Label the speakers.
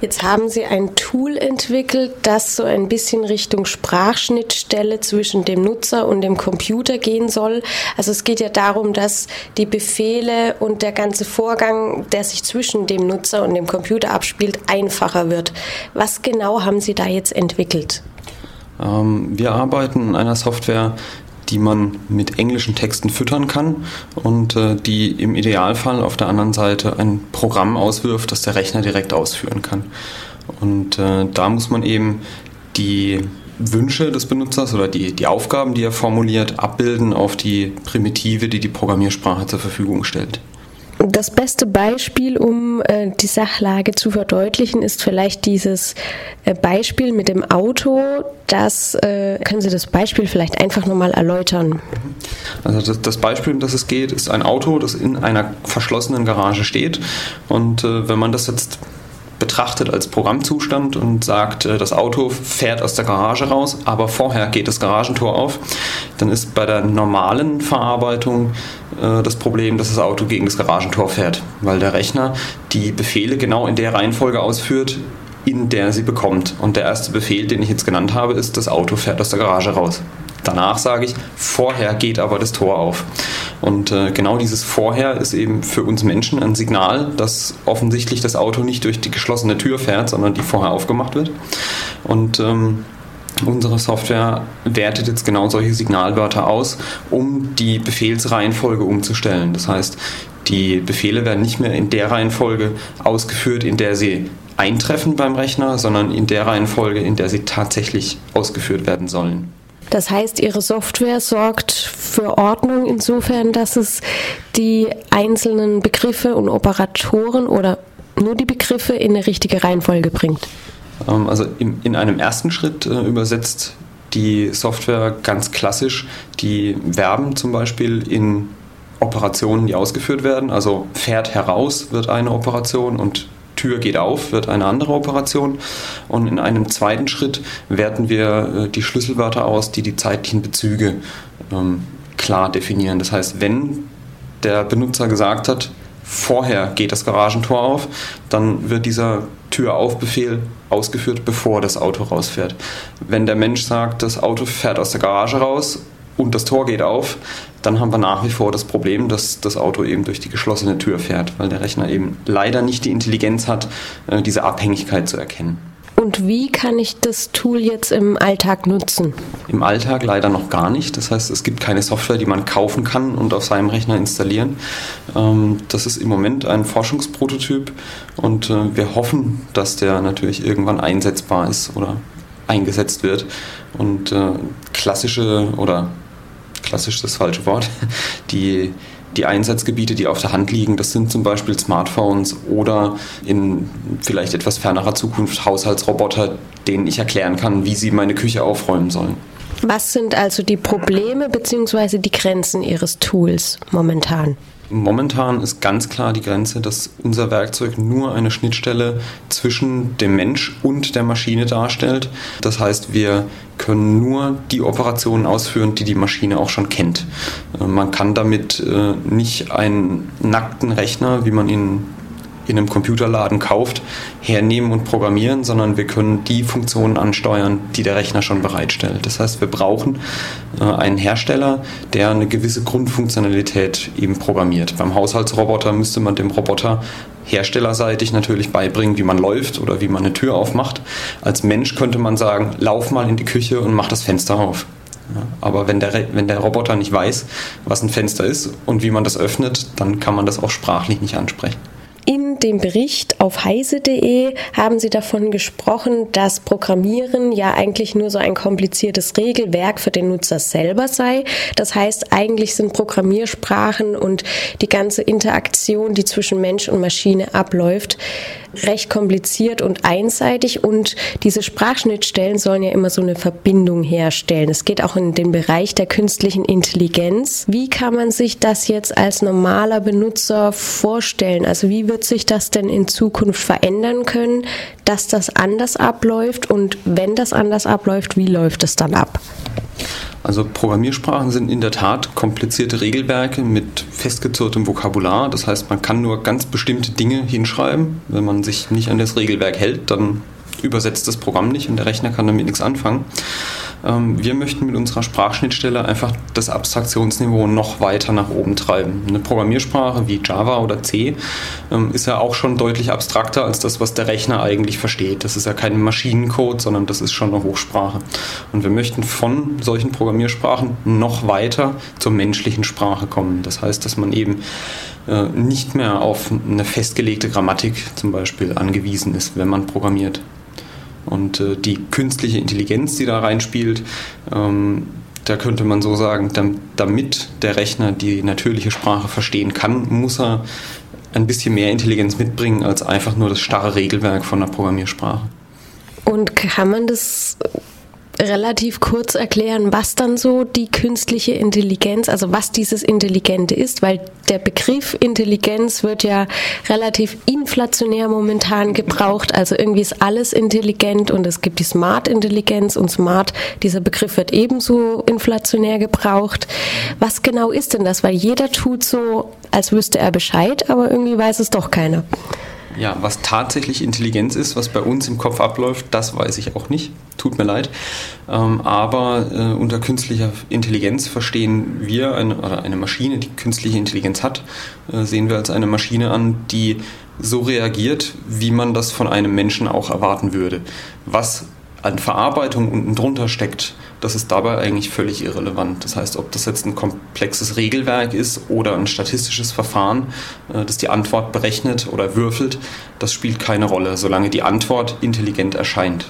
Speaker 1: Jetzt haben Sie ein Tool entwickelt, das so ein bisschen Richtung Sprachschnittstelle zwischen dem Nutzer und dem Computer gehen soll. Also es geht ja darum, dass die Befehle und der ganze Vorgang, der sich zwischen dem Nutzer und dem Computer abspielt, einfacher wird. Was genau haben Sie da jetzt entwickelt?
Speaker 2: Ähm, wir arbeiten an einer Software, die man mit englischen Texten füttern kann und äh, die im Idealfall auf der anderen Seite ein Programm auswirft, das der Rechner direkt ausführen kann. Und äh, da muss man eben die Wünsche des Benutzers oder die, die Aufgaben, die er formuliert, abbilden auf die Primitive, die die Programmiersprache zur Verfügung stellt.
Speaker 1: Das beste Beispiel, um äh, die Sachlage zu verdeutlichen, ist vielleicht dieses äh, Beispiel mit dem Auto. Das äh, können Sie das Beispiel vielleicht einfach nochmal erläutern.
Speaker 2: Also das, das, Beispiel, um das es geht, ist ein Auto, das in einer verschlossenen Garage steht. Und äh, wenn man das jetzt betrachtet als Programmzustand und sagt, äh, das Auto fährt aus der Garage raus, aber vorher geht das Garagentor auf, dann ist bei der normalen Verarbeitung äh, das Problem, dass das Auto gegen das Garagentor fährt, weil der Rechner die Befehle genau in der Reihenfolge ausführt, in der sie bekommt. Und der erste Befehl, den ich jetzt genannt habe, ist, das Auto fährt aus der Garage raus. Danach sage ich, vorher geht aber das Tor auf. Und äh, genau dieses Vorher ist eben für uns Menschen ein Signal, dass offensichtlich das Auto nicht durch die geschlossene Tür fährt, sondern die vorher aufgemacht wird. Und ähm, Unsere Software wertet jetzt genau solche Signalwörter aus, um die Befehlsreihenfolge umzustellen. Das heißt, die Befehle werden nicht mehr in der Reihenfolge ausgeführt, in der sie eintreffen beim Rechner, sondern in der Reihenfolge, in der sie tatsächlich ausgeführt werden sollen.
Speaker 1: Das heißt, Ihre Software sorgt für Ordnung insofern, dass es die einzelnen Begriffe und Operatoren oder nur die Begriffe in eine richtige Reihenfolge bringt.
Speaker 2: Ähm, also in einem ersten Schritt äh, übersetzt die Software ganz klassisch die Verben zum Beispiel in Operationen, die ausgeführt werden. Also fährt heraus wird eine Operation und Tür geht auf, wird eine andere Operation. Und in einem zweiten Schritt werten wir äh, die Schlüsselwörter aus, die die zeitlichen Bezüge ähm, klar definieren. Das heißt, wenn der Benutzer gesagt hat, vorher geht das Garagentor auf, dann wird dieser Türaufbefehl ausgeführt, bevor das Auto rausfährt. Wenn der Mensch sagt, das Auto fährt aus der Garage raus und das Tor geht auf, dann haben wir nach wie vor das Problem, dass das Auto eben durch die geschlossene Tür fährt, weil der Rechner eben leider nicht die Intelligenz hat, äh, diese Abhängigkeit zu erkennen.
Speaker 1: Und wie kann ich das Tool jetzt im Alltag nutzen?
Speaker 2: Im Alltag leider noch gar nicht. Das heißt, es gibt keine Software, die man kaufen kann und auf seinem Rechner installieren. Ähm, das ist im Moment ein Forschungsprototyp und äh, wir hoffen, dass der natürlich irgendwann einsetzbar ist oder eingesetzt wird. Und äh, klassische oder klassisch das falsche Wort, die, die Einsatzgebiete, die auf der Hand liegen, das sind zum Beispiel Smartphones oder in vielleicht etwas fernerer Zukunft Haushaltsroboter, denen ich erklären kann, wie sie meine Küche aufräumen sollen.
Speaker 1: Was sind also die Probleme bzw. die Grenzen Ihres Tools momentan?
Speaker 2: Momentan ist ganz klar die Grenze, dass unser Werkzeug nur eine Schnittstelle zwischen dem Mensch und der Maschine darstellt. Das heißt, wir können nur die Operationen ausführen, die die Maschine auch schon kennt. Äh, man kann damit äh, nicht einen nackten Rechner, wie man ihn in einem Computerladen kauft, hernehmen und programmieren, sondern wir können die Funktionen ansteuern, die der Rechner schon bereitstellt. Das heißt, wir brauchen äh, einen Hersteller, der eine gewisse Grundfunktionalität eben programmiert. Beim Haushaltsroboter müsste man dem Roboter herstellerseitig natürlich beibringen, wie man läuft oder wie man eine Tür aufmacht. Als Mensch könnte man sagen, lauf mal in die Küche und mach das Fenster auf. Aber wenn der, wenn der Roboter nicht weiß, was ein Fenster ist und wie man das öffnet, dann kann man das auch sprachlich nicht ansprechen
Speaker 1: dem Bericht auf heise.de haben Sie davon gesprochen, dass Programmieren ja eigentlich nur so ein kompliziertes Regelwerk für den Nutzer selber sei. Das heißt, eigentlich sind Programmiersprachen und die ganze Interaktion, die zwischen Mensch und Maschine abläuft, recht kompliziert und einseitig und diese Sprachschnittstellen sollen ja immer so eine Verbindung herstellen. Es geht auch in den Bereich der künstlichen Intelligenz. Wie kann man sich das jetzt als normaler Benutzer vorstellen? Also wie wird sich das denn in Zukunft verändern können, dass das anders abläuft und wenn das anders abläuft, wie läuft es dann ab?
Speaker 2: Also Programmiersprachen sind in der Tat komplizierte Regelwerke mit festgezurrtem Vokabular. Das heißt, man kann nur ganz bestimmte Dinge hinschreiben. Wenn man sich nicht an das Regelwerk hält, dann übersetzt das Programm nicht und der Rechner kann damit nichts anfangen. Ähm, wir möchten mit unserer Sprachschnittstelle einfach das Abstraktionsniveau noch weiter nach oben treiben. Eine Programmiersprache wie Java oder C ähm, ist ja auch schon deutlich abstrakter als das, was der Rechner eigentlich versteht. Das ist ja kein Maschinencode, sondern das ist schon eine Hochsprache. Und wir möchten von solchen Programmiersprachen noch weiter zur menschlichen Sprache kommen. Das heißt, dass man eben äh, nicht mehr auf eine festgelegte Grammatik zum Beispiel angewiesen ist, wenn man programmiert. Und äh, die künstliche Intelligenz, die da reinspielt, ähm, da könnte man so sagen, damit der Rechner die natürliche Sprache verstehen kann, muss er ein bisschen mehr Intelligenz mitbringen als einfach nur das starre Regelwerk von einer Programmiersprache.
Speaker 1: Und kann man das relativ kurz erklären, was dann so die künstliche Intelligenz, also was dieses Intelligente ist, weil der Begriff Intelligenz wird ja relativ inflationär momentan gebraucht. Also irgendwie ist alles intelligent und es gibt die Smart Intelligenz und Smart, dieser Begriff wird ebenso inflationär gebraucht. Was genau ist denn das? Weil jeder tut so, als wüsste er Bescheid, aber irgendwie weiß es doch keiner.
Speaker 2: Ja, was tatsächlich Intelligenz ist, was bei uns im Kopf abläuft, das weiß ich auch nicht. Tut mir leid. Ähm, aber äh, unter künstlicher Intelligenz verstehen wir eine, oder eine Maschine, die künstliche Intelligenz hat, äh, sehen wir als eine Maschine an, die so reagiert, wie man das von einem Menschen auch erwarten würde. Was an Verarbeitung unten drunter steckt, das ist dabei eigentlich völlig irrelevant. Das heißt, ob das jetzt ein komplexes Regelwerk ist oder ein statistisches Verfahren, äh, das die Antwort berechnet oder würfelt, das spielt keine Rolle, solange die Antwort intelligent erscheint.